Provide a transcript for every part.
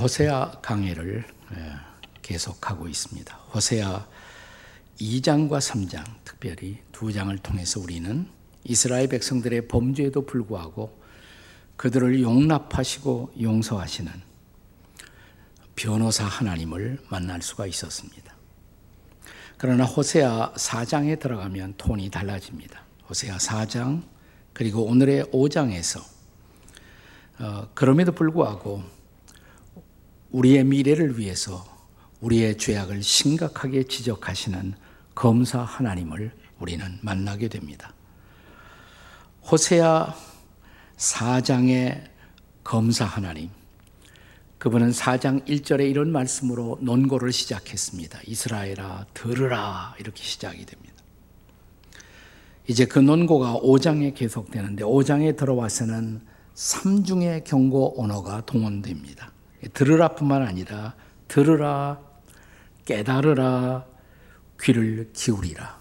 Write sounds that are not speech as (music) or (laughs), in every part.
호세아 강해를 계속하고 있습니다. 호세아 2장과 3장, 특별히 두 장을 통해서 우리는 이스라엘 백성들의 범죄에도 불구하고 그들을 용납하시고 용서하시는 변호사 하나님을 만날 수가 있었습니다. 그러나 호세아 4장에 들어가면 톤이 달라집니다. 호세아 4장 그리고 오늘의 5장에서 어, 그럼에도 불구하고 우리의 미래를 위해서 우리의 죄악을 심각하게 지적하시는 검사 하나님을 우리는 만나게 됩니다. 호세아 4장의 검사 하나님. 그분은 4장 1절에 이런 말씀으로 논고를 시작했습니다. 이스라엘아, 들으라. 이렇게 시작이 됩니다. 이제 그 논고가 5장에 계속되는데 5장에 들어와서는 3중의 경고 언어가 동원됩니다. 들으라 뿐만 아니라 들으라, 깨달으라, 귀를 기울이라.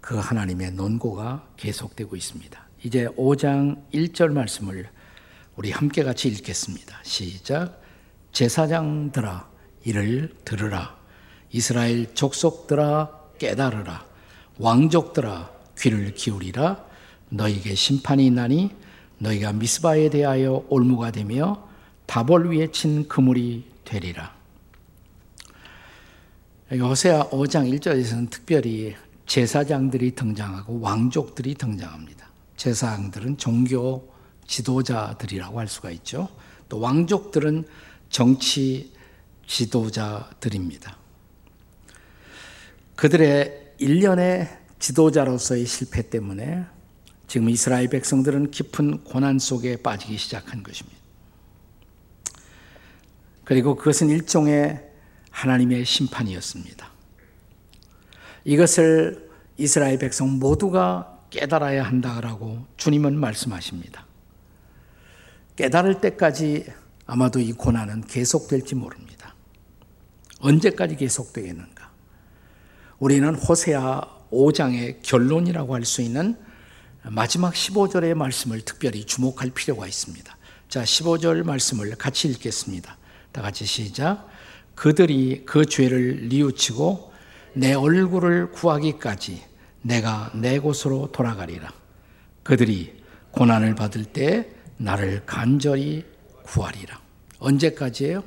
그 하나님의 논고가 계속되고 있습니다. 이제 5장 1절 말씀을 우리 함께 같이 읽겠습니다. 시작. 제사장들아 이를 들으라. 이스라엘 족속들아 깨달으라. 왕족들아 귀를 기울이라. 너에게 심판이 있나니 너희가 미스바에 대하여 올무가 되며 다볼 위에 친 그물이 되리라. 호세아 5장 1절에서는 특별히 제사장들이 등장하고 왕족들이 등장합니다. 제사장들은 종교 지도자들이라고 할 수가 있죠. 또 왕족들은 정치 지도자들입니다. 그들의 일련의 지도자로서의 실패 때문에 지금 이스라엘 백성들은 깊은 고난 속에 빠지기 시작한 것입니다. 그리고 그것은 일종의 하나님의 심판이었습니다. 이것을 이스라엘 백성 모두가 깨달아야 한다라고 주님은 말씀하십니다. 깨달을 때까지 아마도 이 고난은 계속될지 모릅니다. 언제까지 계속되겠는가? 우리는 호세아 5장의 결론이라고 할 수 있는 마지막 15절의 말씀을 특별히 주목할 필요가 있습니다. 자, 15절 말씀을 같이 읽겠습니다. 다 같이 시작. 그들이 그 죄를 뉘우치고 내 얼굴을 구하기까지 내가 내 곳으로 돌아가리라. 그들이 고난을 받을 때 나를 간절히 구하리라. 언제까지예요?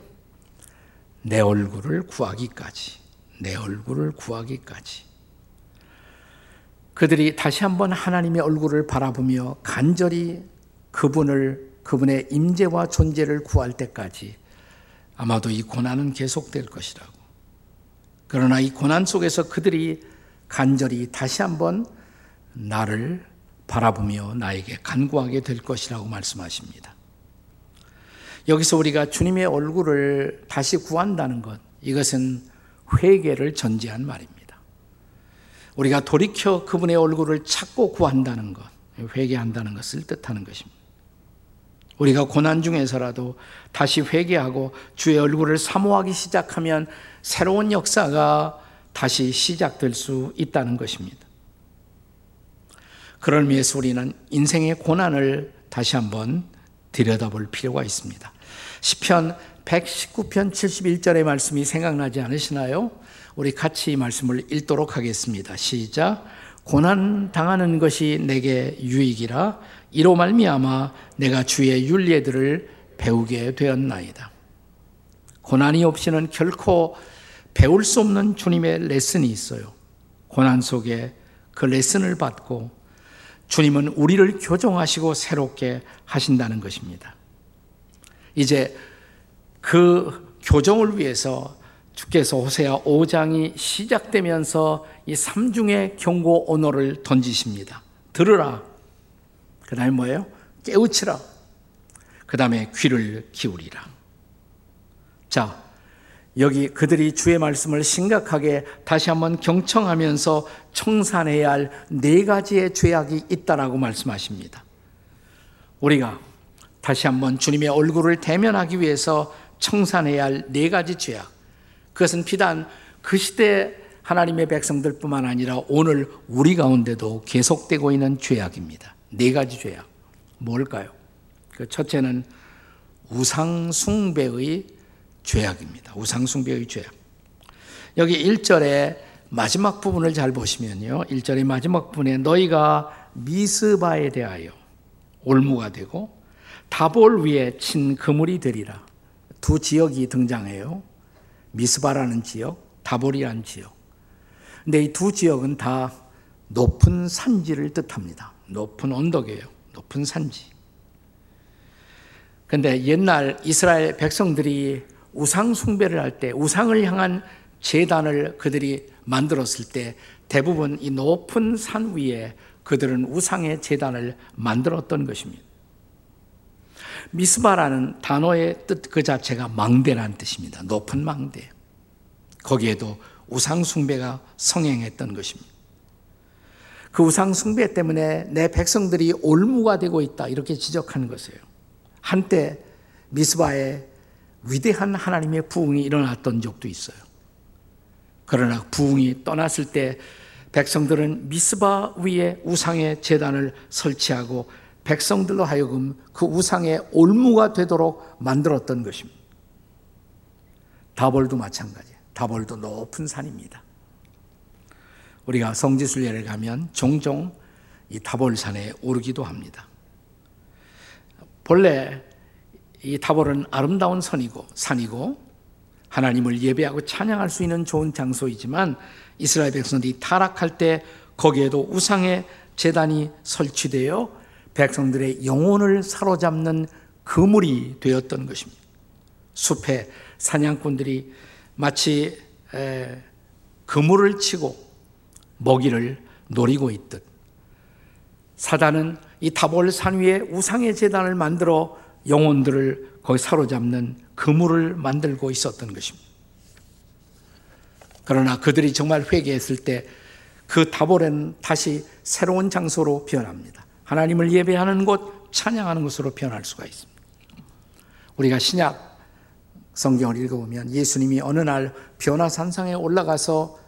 내 얼굴을 구하기까지. 내 얼굴을 구하기까지. 그들이 다시 한번 하나님의 얼굴을 바라보며 간절히 그분을 그분의 임재와 존재를 구할 때까지 아마도 이 고난은 계속될 것이라고. 그러나 이 고난 속에서 그들이 간절히 다시 한번 나를 바라보며 나에게 간구하게 될 것이라고 말씀하십니다. 여기서 우리가 주님의 얼굴을 다시 구한다는 것, 이것은 회개를 전제한 말입니다. 우리가 돌이켜 그분의 얼굴을 찾고 구한다는 것, 회개한다는 것을 뜻하는 것입니다. 우리가 고난 중에서라도 다시 회개하고 주의 얼굴을 사모하기 시작하면 새로운 역사가 다시 시작될 수 있다는 것입니다. 그걸 위해서 우리는 인생의 고난을 다시 한번 들여다볼 필요가 있습니다. 시편 119편 71절의 말씀이 생각나지 않으시나요? 우리 같이 이 말씀을 읽도록 하겠습니다. 시작. 고난 당하는 것이 내게 유익이라 이로 말미암아 내가 주의 윤례들을 배우게 되었나이다. 고난이 없이는 결코 배울 수 없는 주님의 레슨이 있어요. 고난 속에 그 레슨을 받고 주님은 우리를 교정하시고 새롭게 하신다는 것입니다. 이제 그 교정을 위해서 주께서 호세아 5장이 시작되면서 이 삼중의 경고 언어를 던지십니다. 들으라. 그 다음에 뭐예요? 깨우치라. 그 다음에 귀를 기울이라. 자, 여기 그들이 주의 말씀을 심각하게 다시 한번 경청하면서 청산해야 할 네 가지의 죄악이 있다라고 말씀하십니다. 우리가 다시 한번 주님의 얼굴을 대면하기 위해서 청산해야 할 네 가지 죄악. 그것은 비단 그 시대 하나님의 백성들뿐만 아니라 오늘 우리 가운데도 계속되고 있는 죄악입니다. 네 가지 죄악. 뭘까요? 그 첫째는 우상숭배의 죄악입니다. 우상숭배의 죄악. 여기 1절에 마지막 부분을 잘 보시면요. 1절의 마지막 부분에 너희가 미스바에 대하여 올무가 되고 다볼 위에 친 그물이 되리라. 두 지역이 등장해요. 미스바라는 지역, 다볼이라는 지역. 근데 이 두 지역은 다 높은 산지를 뜻합니다. 높은 언덕이에요. 높은 산지. 근데 옛날 이스라엘 백성들이 우상 숭배를 할 때 우상을 향한 재단을 그들이 만들었을 때 대부분 이 높은 산 위에 그들은 우상의 재단을 만들었던 것입니다. 미스바라는 단어의 뜻 그 자체가 망대라는 뜻입니다. 높은 망대. 거기에도 우상숭배가 성행했던 것입니다. 그 우상숭배 때문에 내 백성들이 올무가 되고 있다. 이렇게 지적하는 것이에요. 한때 미스바에 위대한 하나님의 부흥이 일어났던 적도 있어요. 그러나 부흥이 떠났을 때 백성들은 미스바 위에 우상의 재단을 설치하고 백성들로 하여금 그 우상의 올무가 되도록 만들었던 것입니다. 다볼도 마찬가지. 다볼도 높은 산입니다. 우리가 성지순례를 가면 종종 이 다볼산에 오르기도 합니다. 본래 이 다볼은 아름다운 선이고 산이고 하나님을 예배하고 찬양할 수 있는 좋은 장소이지만 이스라엘 백성들이 타락할 때 거기에도 우상의 재단이 설치되어 백성들의 영혼을 사로잡는 그물이 되었던 것입니다. 숲에 사냥꾼들이 마치 그물을 치고 먹이를 노리고 있듯 사단은 이 타볼 산 위에 우상의 재단을 만들어 영혼들을 거기 사로잡는 그물을 만들고 있었던 것입니다. 그러나 그들이 정말 회개했을 때그 타볼에는 다시 새로운 장소로 변합니다. 하나님을 예배하는 곳, 찬양하는 곳으로 변할 수가 있습니다. 우리가 신약 성경을 읽어보면 예수님이 어느 날 변화산상에 올라가서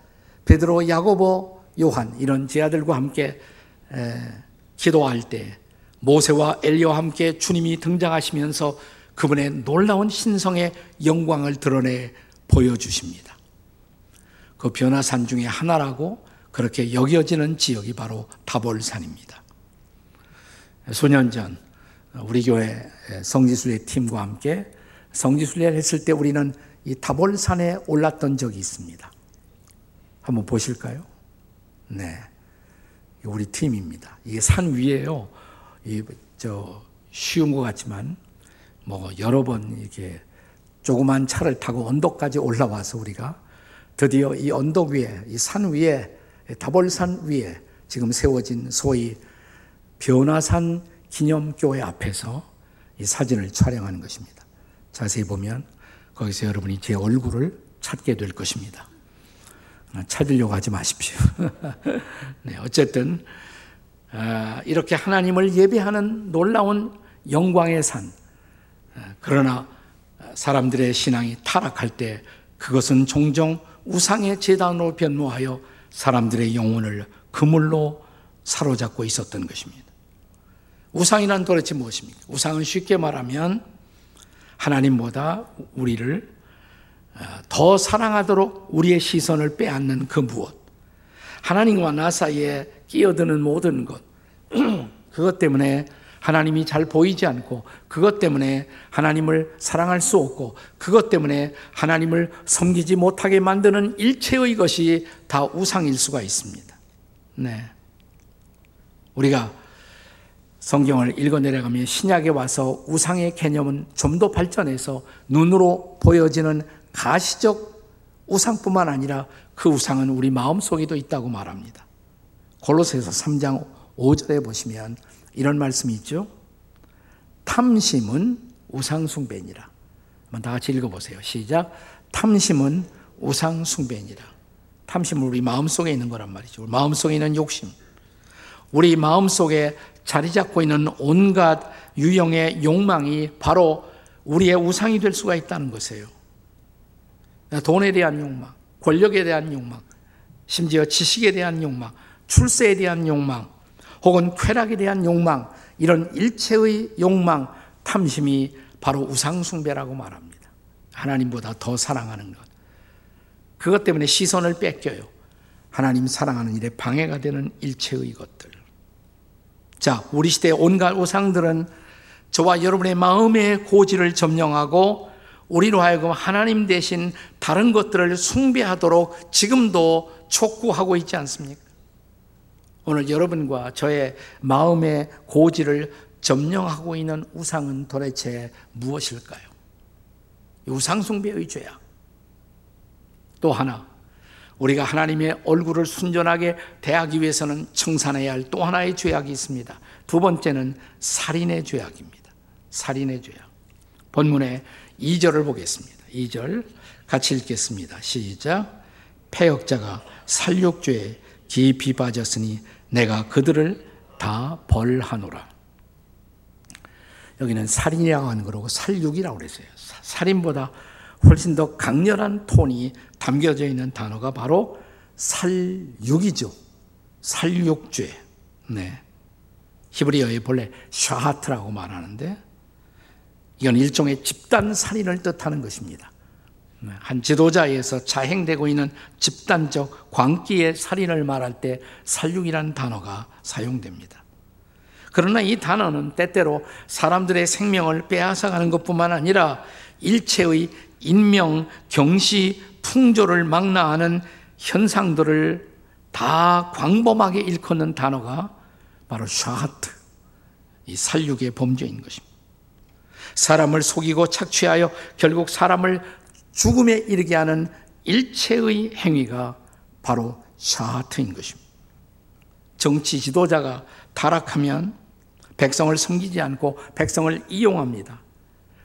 베드로, 야고보, 요한 이런 제자들과 함께 기도할 때 모세와 엘리와 함께 주님이 등장하시면서 그분의 놀라운 신성의 영광을 드러내 보여주십니다. 그 변화산 중에 하나라고 그렇게 여겨지는 지역이 바로 다볼산입니다. 수년 전 우리 교회 성지순례 팀과 함께 성지순례를 했을 때 우리는 이 다볼산에 올랐던 적이 있습니다. 한번 보실까요? 네. 우리 팀입니다. 이게 산 위에요. 이 저 쉬운 것 같지만 뭐 여러 번 이렇게 조그만 차를 타고 언덕까지 올라와서 우리가 드디어 이 언덕 위에 이 산 위에 다볼산 위에 지금 세워진 소위 변화산 기념교회 앞에서 이 사진을 촬영하는 것입니다. 자세히 보면 거기서 여러분이 제 얼굴을 찾게 될 것입니다. 찾으려고 하지 마십시오. (laughs) 네, 어쨌든 아, 이렇게 하나님을 예배하는 놀라운 영광의 산. 아, 그러나 사람들의 신앙이 타락할 때 그것은 종종 우상의 재단으로 변모하여 사람들의 영혼을 그물로 사로잡고 있었던 것입니다. 우상이란 도대체 무엇입니까? 우상은 쉽게 말하면 하나님보다 우리를 아, 더 사랑하도록 우리의 시선을 빼앗는 그 무엇. 하나님과 나 사이에 끼어드는 모든 것. (clears throat) 그것 때문에 하나님이 잘 보이지 않고 그것 때문에 하나님을 사랑할 수 없고 그것 때문에 하나님을 섬기지 못하게 만드는 일체의 것이 다 우상일 수가 있습니다. 네. 우리가 성경을 읽어 내려가면 신약에 와서 우상의 개념은 좀 더 발전해서 눈으로 보여지는 가시적 우상뿐만 아니라 그 우상은 우리 마음속에도 있다고 말합니다. 골로새서 3장 5절에 보시면 이런 말씀이 있죠. 탐심은 우상숭배니라. 한번 다 같이 읽어보세요. 시작. 탐심은 우상숭배니라. 탐심은 우리 마음속에 있는 거란 말이죠. 마음속에 있는 욕심. 우리 마음속에 자리 잡고 있는 온갖 유형의 욕망이 바로 우리의 우상이 될 수가 있다는 것이에요. 돈에 대한 욕망, 권력에 대한 욕망, 심지어 지식에 대한 욕망, 출세에 대한 욕망, 혹은 쾌락에 대한 욕망, 이런 일체의 욕망, 탐심이 바로 우상숭배라고 말합니다. 하나님보다 더 사랑하는 것. 그것 때문에 시선을 뺏겨요. 하나님 사랑하는 일에 방해가 되는 일체의 것들. 자, 우리 시대의 온갖 우상들은 저와 여러분의 마음의 고지를 점령하고 우리로 하여금 하나님 대신 다른 것들을 숭배하도록 지금도 촉구하고 있지 않습니까? 오늘 여러분과 저의 마음의 고지를 점령하고 있는 우상은 도대체 무엇일까요? 우상숭배의 죄야. 또 하나, 우리가 하나님의 얼굴을 순전하게 대하기 위해서는 청산해야 할 또 하나의 죄악이 있습니다. 두 번째는 살인의 죄악입니다. 살인의 죄악. 본문의 2절을 보겠습니다. 2절 같이 읽겠습니다. 시작. 폐역자가 살육죄에 깊이 빠졌으니 내가 그들을 다 벌하노라. 여기는 살인이라고 하는 거라고 살육이라고 그랬어요. 살인보다 훨씬 더 강렬한 톤이 담겨져 있는 단어가 바로 살육이죠. 살육죄. 네. 히브리어의 본래 샤하트라고 말하는데 이건 일종의 집단 살인을 뜻하는 것입니다. 네. 한 지도자에서 자행되고 있는 집단적 광기의 살인을 말할 때 살육이라는 단어가 사용됩니다. 그러나 이 단어는 때때로 사람들의 생명을 빼앗아가는 것뿐만 아니라 일체의 인명, 경시, 풍조를 망라하는 현상들을 다 광범하게 일컫는 단어가 바로 샤하트, 이 살육의 범죄인 것입니다. 사람을 속이고 착취하여 결국 사람을 죽음에 이르게 하는 일체의 행위가 바로 샤하트인 것입니다. 정치 지도자가 타락하면 백성을 섬기지 않고 백성을 이용합니다.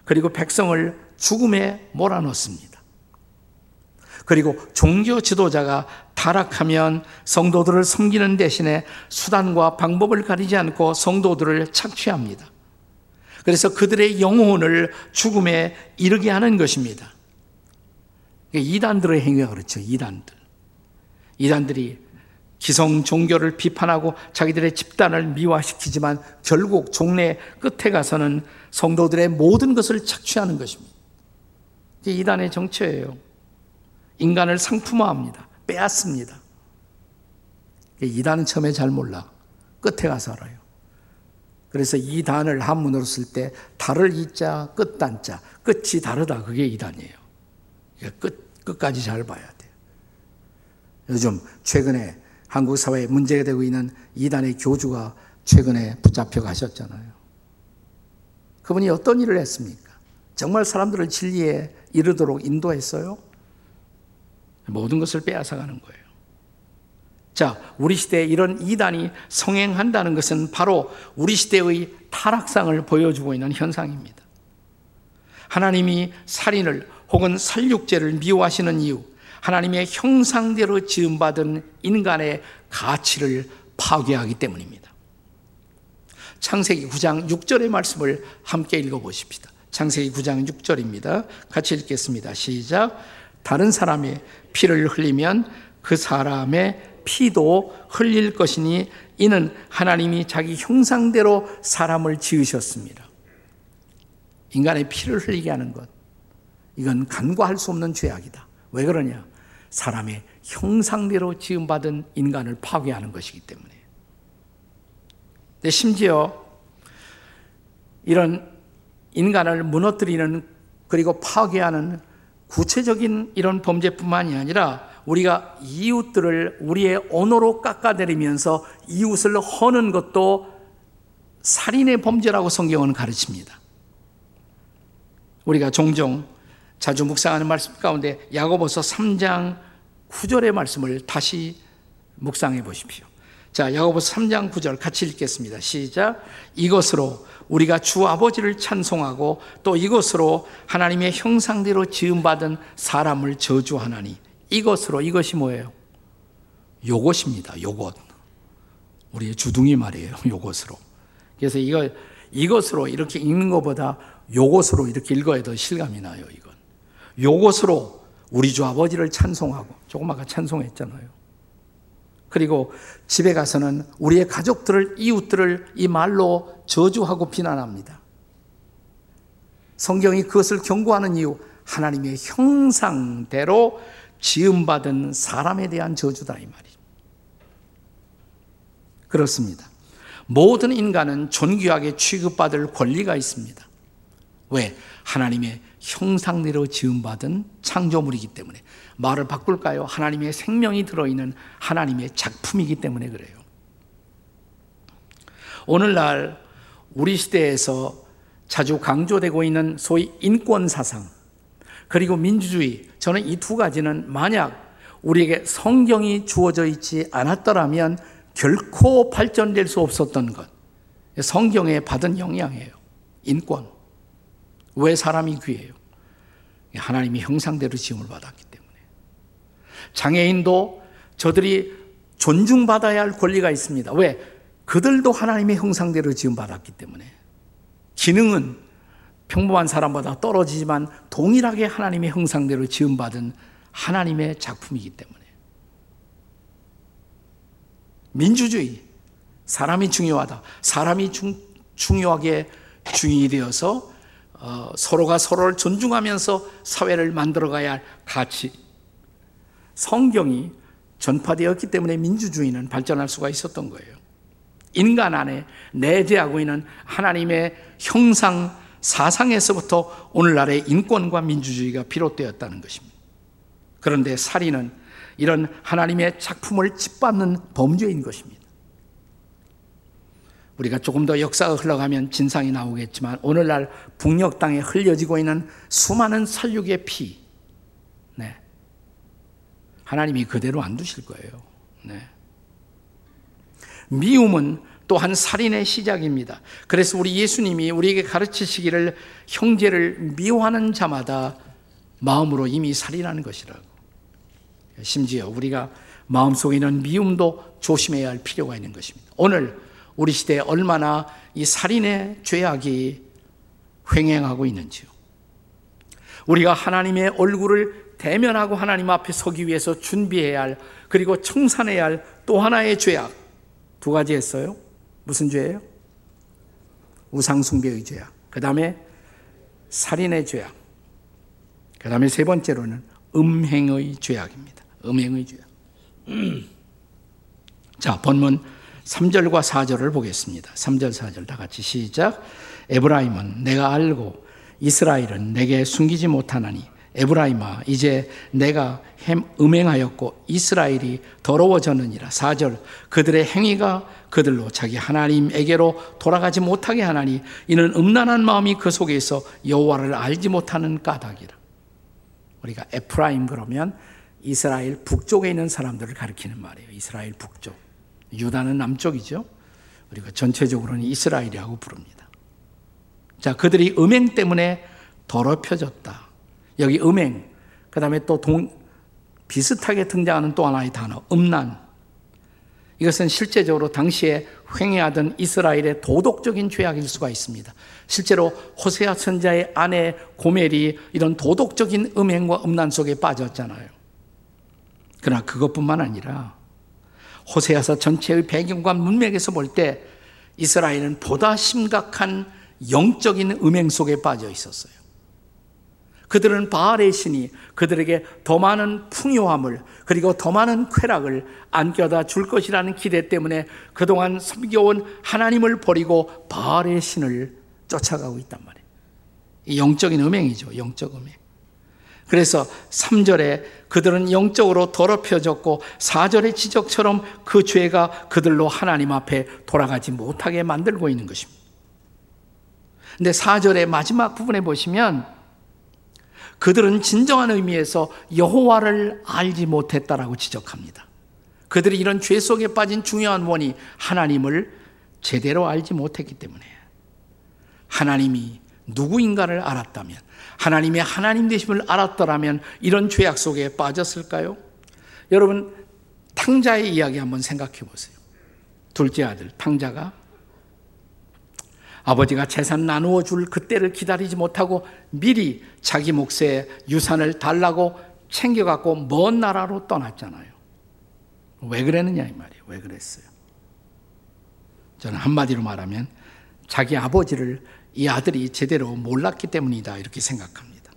그리고 백성을 죽음에 몰아넣습니다. 그리고 종교 지도자가 타락하면 성도들을 섬기는 대신에 수단과 방법을 가리지 않고 성도들을 착취합니다. 그래서 그들의 영혼을 죽음에 이르게 하는 것입니다. 이단들의 행위가 그렇죠. 이단들. 이단들이 기성 종교를 비판하고 자기들의 집단을 미화시키지만 결국 종래 끝에 가서는 성도들의 모든 것을 착취하는 것입니다. 이게 이단의 정체예요. 인간을 상품화합니다. 빼앗습니다. 이단은 처음에 잘 몰라. 끝에 가서 알아요. 그래서 이단을 한문으로 쓸 때 달을 이자 끝단자 끝이 다르다 그게 이단이에요. 끝 끝까지 잘 봐야 돼요. 요즘 최근에 한국 사회에 문제가 되고 있는 이단의 교주가 최근에 붙잡혀 가셨잖아요. 그분이 어떤 일을 했습니까? 정말 사람들을 진리에 이르도록 인도했어요? 모든 것을 빼앗아가는 거예요. 자, 우리 시대에 이런 이단이 성행한다는 것은 바로 우리 시대의 타락상을 보여주고 있는 현상입니다. 하나님이 살인을 혹은 살육죄를 미워하시는 이유, 하나님의 형상대로 지음받은 인간의 가치를 파괴하기 때문입니다. 창세기 9장 6절의 말씀을 함께 읽어보십시다. 창세기 9장 6절입니다. 같이 읽겠습니다. 시작. 다른 사람의 피를 흘리면 그 사람의 피도 흘릴 것이니 이는 하나님이 자기 형상대로 사람을 지으셨습니다. 인간의 피를 흘리게 하는 것. 이건 간과할 수 없는 죄악이다. 왜 그러냐? 사람의 형상대로 지음받은 인간을 파괴하는 것이기 때문에. 심지어 이런 인간을 무너뜨리는 그리고 파괴하는 구체적인 이런 범죄뿐만이 아니라 우리가 이웃들을 우리의 언어로 깎아내리면서 이웃을 허는 것도 살인의 범죄라고 성경은 가르칩니다. 우리가 종종 자주 묵상하는 말씀 가운데 야고보서 3장 9절의 말씀을 다시 묵상해 보십시오. 자, 야고보서 3장 9절 같이 읽겠습니다. 시작. 이것으로 우리가 주 아버지를 찬송하고 또 이것으로 하나님의 형상대로 지음 받은 사람을 저주하나니 이것으로 이것이 뭐예요? 요것입니다. 요것. 우리의 주둥이 말이에요. (laughs) 요것으로. 그래서 이거 이것으로 이렇게 읽는 것보다 요것으로 이렇게 읽어야 더 실감이 나요. 이건. 요것으로 우리 주 아버지를 찬송하고 조금 아까 찬송했잖아요. 그리고 집에 가서는 우리의 가족들을 이웃들을 이 말로 저주하고 비난합니다. 성경이 그것을 경고하는 이유 하나님의 형상대로 지음받은 사람에 대한 저주다 이 말이죠. 그렇습니다. 모든 인간은 존귀하게 취급받을 권리가 있습니다. 왜? 하나님의 형상대로 지음받은 창조물이기 때문에. 말을 바꿀까요? 하나님의 생명이 들어있는 하나님의 작품이기 때문에 그래요. 오늘날 우리 시대에서 자주 강조되고 있는 소위 인권 사상, 그리고 민주주의, 저는 이 두 가지는 만약 우리에게 성경이 주어져 있지 않았더라면 결코 발전될 수 없었던 것. 성경에 받은 영향이에요. 인권. 왜 사람이 귀해요? 하나님이 형상대로 지음을 받았기 때문에. 장애인도 저들이 존중받아야 할 권리가 있습니다. 왜? 그들도 하나님의 형상대로 지음 받았기 때문에. 기능은 평범한 사람보다 떨어지지만 동일하게 하나님의 형상대로 지음 받은 하나님의 작품이기 때문에. 민주주의. 사람이 중요하다. 사람이 중, 중요하게 중인이 되어서 어, 서로가 서로를 존중하면서 사회를 만들어가야 할 가치. 성경이 전파되었기 때문에 민주주의는 발전할 수가 있었던 거예요. 인간 안에 내재하고 있는 하나님의 형상 사상에서부터 오늘날의 인권과 민주주의가 비롯되었다는 것입니다. 그런데 살인은 이런 하나님의 작품을 짓밟는 범죄인 것입니다. 우리가 조금 더 역사가 흘러가면 진상이 나오겠지만 오늘날 북녘 땅에 흘려지고 있는 수많은 살육의 피, 네. 하나님이 그대로 안 두실 거예요. 네. 미움은 또한 살인의 시작입니다. 그래서 우리 예수님이 우리에게 가르치시기를 형제를 미워하는 자마다 마음으로 이미 살인하는 것이라고. 심지어 우리가 마음속에 있는 미움도 조심해야 할 필요가 있는 것입니다. 오늘 우리 시대에 얼마나 이 살인의 죄악이 횡행하고 있는지요. 우리가 하나님의 얼굴을 대면하고 하나님 앞에 서기 위해서 준비해야 할 그리고 청산해야 할 또 하나의 죄악 두 가지 했어요. 무슨 죄예요? 우상숭배의 죄악. 그 다음에 살인의 죄악. 그 다음에 세 번째로는 음행의 죄악입니다. 음행의 죄악. 음. (clears throat) 자, 본문 3절과 4절을 보겠습니다. 3절, 4절 다 같이 시작. 에브라임은 내가 알고 이스라엘은 내게 숨기지 못하나니 에브라임아 이제 네가 행 음행하였고 이스라엘이 더러워졌느니라. 4절 그들의 행위가 그들로 자기 하나님에게로 돌아가지 못하게 하나니 이는 음란한 마음이 그 속에 있어 여호와를 알지 못하는 까닭이라. 우리가 에프라임 그러면 이스라엘 북쪽에 있는 사람들을 가리키는 말이에요. 이스라엘 북쪽. 유다는 남쪽이죠. 우리가 전체적으로는 이스라엘이라고 부릅니다. 자, 그들이 음행 때문에 더럽혀졌다. 여기 음행, 그 다음에 또 동, 비슷하게 등장하는 또 하나의 단어, 음란. 이것은 실제적으로 당시에 횡행하던 이스라엘의 도덕적인 죄악일 수가 있습니다. 실제로 호세아 선자의 아내 고멜이 이런 도덕적인 음행과 음란 속에 빠졌잖아요. 그러나 그것뿐만 아니라 호세아서 전체의 배경과 문맥에서 볼 때 이스라엘은 보다 심각한 영적인 음행 속에 빠져 있었어요. 그들은 바알의 신이 그들에게 더 많은 풍요함을 그리고 더 많은 쾌락을 안겨다 줄 것이라는 기대 때문에 그동안 섬겨온 하나님을 버리고 바알의 신을 쫓아가고 있단 말이에요. 영적인 음행이죠. 영적 음행. 그래서 3절에 그들은 영적으로 더럽혀졌고 4절의 지적처럼 그 죄가 그들로 하나님 앞에 돌아가지 못하게 만들고 있는 것입니다. 근데 4절의 마지막 부분에 보시면 그들은 진정한 의미에서 여호와를 알지 못했다라고 지적합니다. 그들이 이런 죄 속에 빠진 중요한 원이 하나님을 제대로 알지 못했기 때문에 하나님이 누구인가를 알았다면 하나님의 하나님 되심을 알았더라면 이런 죄악 속에 빠졌을까요? 여러분 탕자의 이야기 한번 생각해 보세요. 둘째 아들 탕자가 아버지가 재산 나누어 줄 그때를 기다리지 못하고 미리 자기 몫의 유산을 달라고 챙겨갖고 먼 나라로 떠났잖아요. 왜 그랬느냐 이 말이에요. 왜 그랬어요? 저는 한마디로 말하면 자기 아버지를 이 아들이 제대로 몰랐기 때문이다. 이렇게 생각합니다.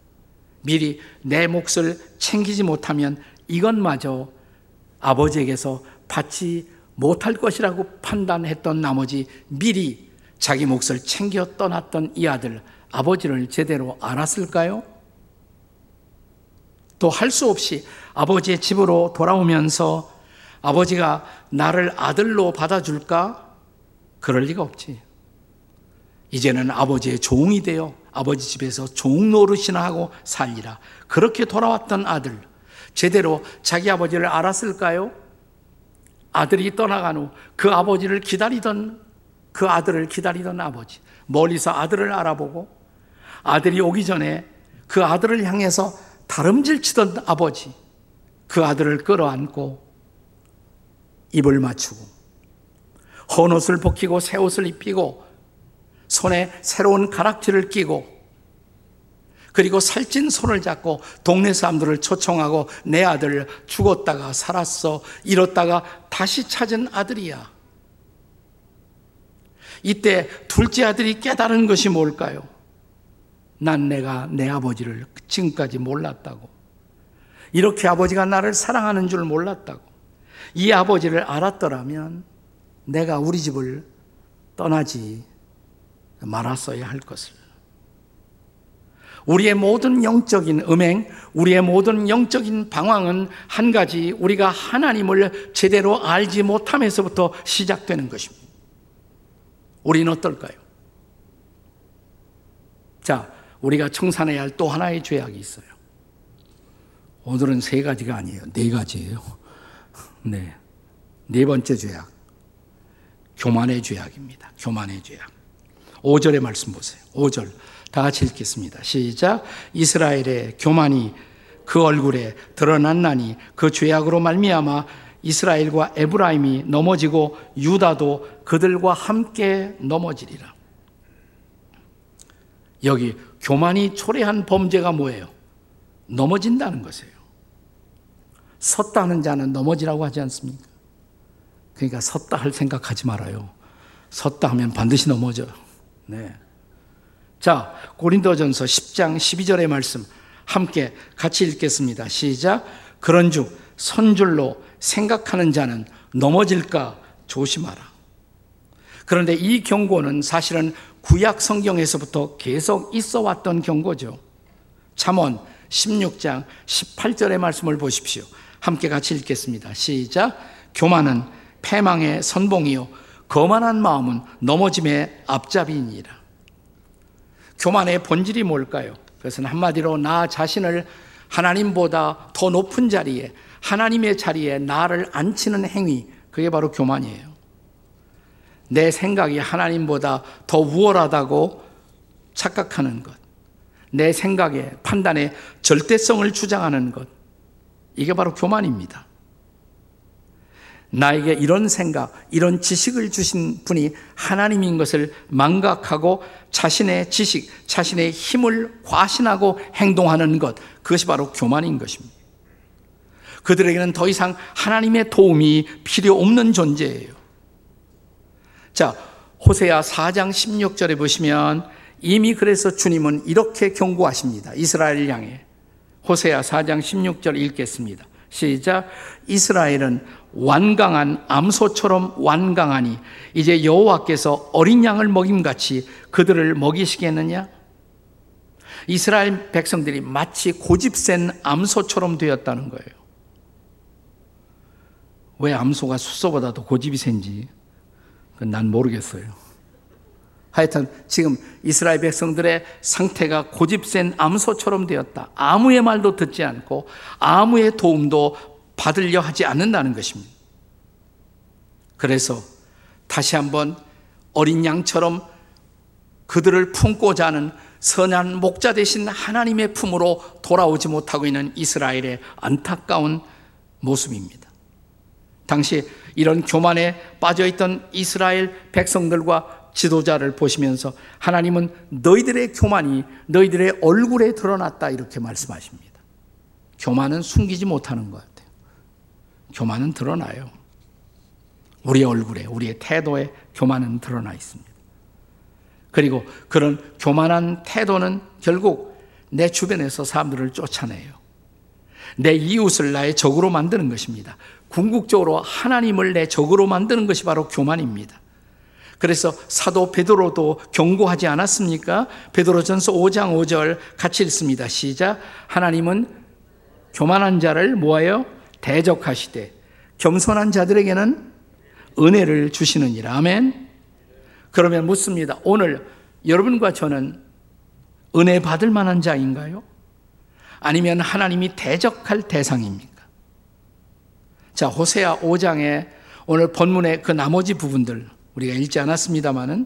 미리 내 몫을 챙기지 못하면 이것마저 아버지에게서 받지 못할 것이라고 판단했던 나머지 미리 자기 몫을 챙겨 떠났던 이 아들, 아버지를 제대로 알았을까요? 또 할 수 없이 아버지의 집으로 돌아오면서 아버지가 나를 아들로 받아줄까? 그럴 리가 없지. 이제는 아버지의 종이 되어 아버지 집에서 종 노릇이나 하고 살리라. 그렇게 돌아왔던 아들, 제대로 자기 아버지를 알았을까요? 아들이 떠나간 후 그 아버지를 기다리던 그 아들을 기다리던 아버지, 멀리서 아들을 알아보고 아들이 오기 전에 그 아들을 향해서 다름질 치던 아버지, 그 아들을 끌어안고 입을 맞추고 헌 옷을 벗기고 새 옷을 입히고 손에 새로운 가락지를 끼고 그리고 살찐 손을 잡고 동네 사람들을 초청하고 내 아들 죽었다가 살았어 잃었다가 다시 찾은 아들이야. 이때 둘째 아들이 깨달은 것이 뭘까요? 난 내가 내 아버지를 지금까지 몰랐다고. 이렇게 아버지가 나를 사랑하는 줄 몰랐다고. 이 아버지를 알았더라면 내가 우리 집을 떠나지 말았어야 할 것을. 우리의 모든 영적인 음행, 우리의 모든 영적인 방황은 한 가지 우리가 하나님을 제대로 알지 못함에서부터 시작되는 것입니다. 우리는 어떨까요? 자, 우리가 청산해야 할 또 하나의 죄악이 있어요. 오늘은 세 가지가 아니에요. 네 가지예요. 네. 네 번째 죄악. 교만의 죄악입니다. 교만의 죄악. 5절의 말씀 보세요. 5절. 다 같이 읽겠습니다. 시작. 이스라엘의 교만이 그 얼굴에 드러났나니 그 죄악으로 말미암아 이스라엘과 에브라임이 넘어지고 유다도 그들과 함께 넘어지리라. 여기 교만이 초래한 범죄가 뭐예요? 넘어진다는 것이에요. 섰다 하는 자는 넘어지라고 하지 않습니까? 그러니까 섰다 할 생각하지 말아요. 섰다 하면 반드시 넘어져. 네. 자, 고린도전서 10장 12절의 말씀 함께 같이 읽겠습니다. 시작. 그런즉 선줄로 생각하는 자는 넘어질까 조심하라. 그런데 이 경고는 사실은 구약 성경에서부터 계속 있어 왔던 경고죠. 잠언 16장 18절의 말씀을 보십시오. 함께 같이 읽겠습니다. 시작. 교만은 패망의 선봉이요 거만한 마음은 넘어짐의 앞잡이니라. 교만의 본질이 뭘까요? 그것은 한마디로 나 자신을 하나님보다 더 높은 자리에 하나님의 자리에 나를 앉히는 행위 그게 바로 교만이에요. 내 생각이 하나님보다 더 우월하다고 착각하는 것. 내 생각에 판단에 절대성을 주장하는 것. 이게 바로 교만입니다. 나에게 이런 생각, 이런 지식을 주신 분이 하나님인 것을 망각하고 자신의 지식, 자신의 힘을 과신하고 행동하는 것, 그것이 바로 교만인 것입니다. 그들에게는 더 이상 하나님의 도움이 필요 없는 존재예요. 자, 호세아 4장 16절에 보시면 이미 그래서 주님은 이렇게 경고하십니다. 이스라엘 향해. 호세아 4장 16절 읽겠습니다. 시작. 이스라엘은 완강한 암소처럼 완강하니 이제 여호와께서 어린 양을 먹임같이 그들을 먹이시겠느냐? 이스라엘 백성들이 마치 고집센 암소처럼 되었다는 거예요. 왜 암소가 숫소보다도 고집이 센지 난 모르겠어요. 하여튼 지금 이스라엘 백성들의 상태가 고집센 암소처럼 되었다. 아무의 말도 듣지 않고 아무의 도움도 받으려 하지 않는다는 것입니다. 그래서 다시 한번 어린 양처럼 그들을 품고자 하는 선한 목자 대신 하나님의 품으로 돌아오지 못하고 있는 이스라엘의 안타까운 모습입니다. 당시 이런 교만에 빠져 있던 이스라엘 백성들과 지도자를 보시면서 하나님은 너희들의 교만이 너희들의 얼굴에 드러났다 이렇게 말씀하십니다. 교만은 숨기지 못하는 것 같아요. 교만은 드러나요. 우리의 얼굴에, 우리의 태도에 교만은 드러나 있습니다. 그리고 그런 교만한 태도는 결국 내 주변에서 사람들을 쫓아내요. 내 이웃을 나의 적으로 만드는 것입니다. 궁극적으로 하나님을 내 적으로 만드는 것이 바로 교만입니다. 그래서 사도 베드로도 경고하지 않았습니까? 베드로전서 5장 5절 같이 읽습니다. 시작. 하나님은 교만한 자를 모아요 대적하시되 겸손한 자들에게는 은혜를 주시느니라. 아멘. 그러면 묻습니다. 오늘 여러분과 저는 은혜 받을 만한 자인가요? 아니면 하나님이 대적할 대상입니까? 자, 호세아 5장에 오늘 본문의 그 나머지 부분들 우리가 읽지 않았습니다만은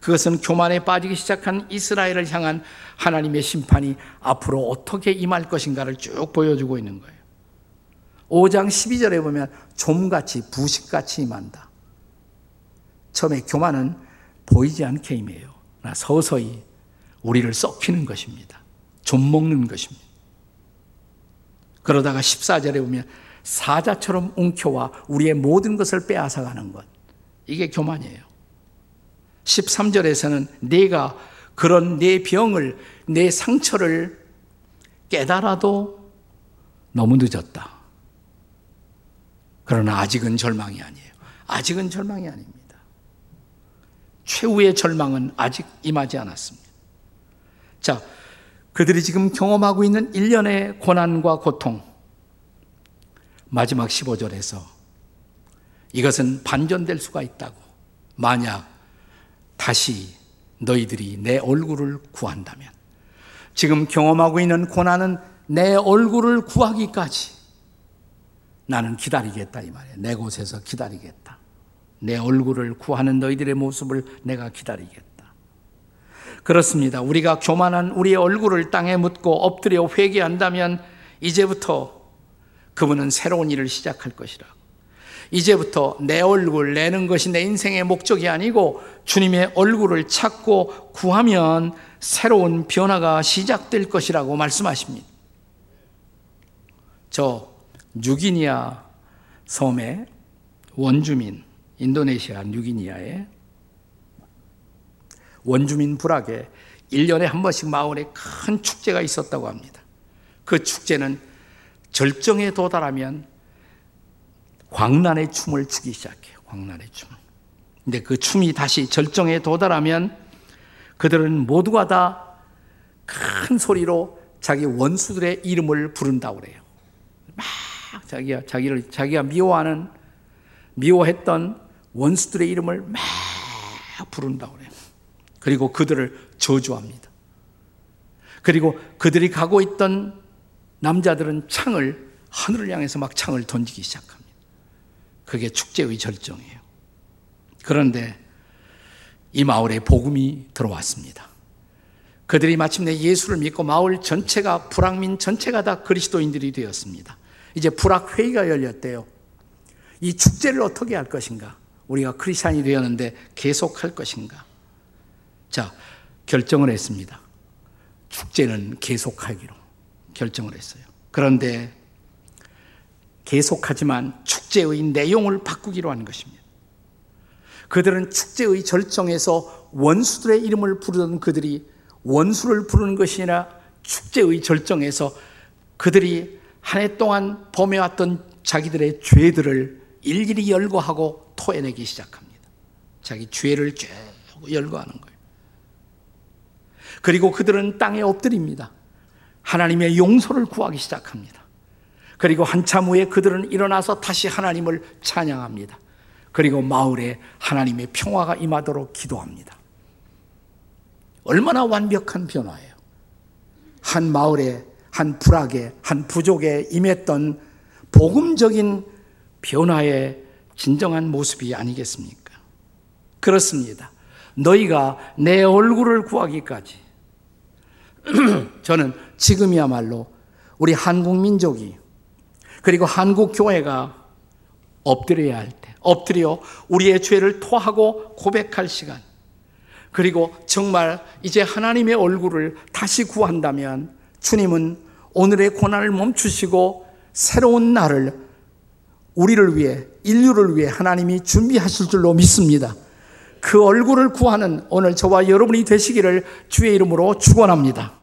그것은 교만에 빠지기 시작한 이스라엘을 향한 하나님의 심판이 앞으로 어떻게 임할 것인가를 쭉 보여주고 있는 거예요. 5장 12절에 보면 좀같이 부식같이 임한다. 처음에 교만은 보이지 않게 임해요. 서서히 우리를 썩히는 것입니다. 좀 먹는 것입니다. 그러다가 14절에 보면 사자처럼 웅켜와 우리의 모든 것을 빼앗아가는 것. 이게 교만이에요. 13절에서는 내가 그런 내 병을, 내 상처를 깨달아도 너무 늦었다. 그러나 아직은 절망이 아니에요. 아직은 절망이 아닙니다. 최후의 절망은 아직 임하지 않았습니다. 자, 그들이 지금 경험하고 있는 일련의 고난과 고통. 마지막 15절에서 이것은 반전될 수가 있다고. 만약 다시 너희들이 내 얼굴을 구한다면. 지금 경험하고 있는 고난은 내 얼굴을 구하기까지 나는 기다리겠다 이 말이에요. 내 곳에서 기다리겠다. 내 얼굴을 구하는 너희들의 모습을 내가 기다리겠다. 그렇습니다. 우리가 교만한 우리의 얼굴을 땅에 묻고 엎드려 회개한다면 이제부터 그분은 새로운 일을 시작할 것이라. 이제부터 내 얼굴 내는 것이 내 인생의 목적이 아니고 주님의 얼굴을 찾고 구하면 새로운 변화가 시작될 것이라고 말씀하십니다. 저 뉴기니아 섬의 원주민, 인도네시아 뉴기니아의 원주민 불악에 1년에 한 번씩 마을에 큰 축제가 있었다고 합니다. 그 축제는 절정에 도달하면 광란의 춤을 추기 시작해요. 광란의 춤. 근데 그 춤이 다시 절정에 도달하면 그들은 모두가 다 큰 소리로 자기 원수들의 이름을 부른다고 그래요. 막 자기가 자기를 자기가 미워하는 미워했던 원수들의 이름을 막 부른다고 그래요. 그리고 그들을 저주합니다. 그리고 그들이 가고 있던 남자들은 창을 하늘을 향해서 막 창을 던지기 시작합니다. 그게 축제의 절정이에요. 그런데 이 마을에 복음이 들어왔습니다. 그들이 마침내 예수를 믿고 마을 전체가 불황민 전체가 다 그리스도인들이 되었습니다. 이제 불학 회의가 열렸대요. 이 축제를 어떻게 할 것인가? 우리가 크리스천이 되었는데 계속 할 것인가? 자, 결정을 했습니다. 축제는 계속하기로 결정을 했어요. 그런데 계속하지만 축제의 내용을 바꾸기로 한 것입니다. 그들은 축제의 절정에서 원수들의 이름을 부르던 그들이 원수를 부르는 것이 아니라 축제의 절정에서 그들이 한 해 동안 범해왔던 자기들의 죄들을 일일이 열거하고 토해내기 시작합니다. 자기 죄를 쭉 열거하는 거예요. 그리고 그들은 땅에 엎드립니다. 하나님의 용서를 구하기 시작합니다. 그리고 한참 후에 그들은 일어나서 다시 하나님을 찬양합니다. 그리고 마을에 하나님의 평화가 임하도록 기도합니다. 얼마나 완벽한 변화예요. 한 마을에, 한 불악에, 한 부족에 임했던 복음적인 변화의 진정한 모습이 아니겠습니까? 그렇습니다. 너희가 내 얼굴을 구하기까지 (clears throat) 저는 지금이야말로 우리 한국 민족이 그리고 한국 교회가 엎드려야 할 때, 엎드려 우리의 죄를 토하고 고백할 시간. 그리고 정말 이제 하나님의 얼굴을 다시 구한다면 주님은 오늘의 고난을 멈추시고 새로운 날을 우리를 위해, 인류를 위해 하나님이 준비하실 줄로 믿습니다. 그 얼굴을 구하는 오늘 저와 여러분이 되시기를 주의 이름으로 축원합니다.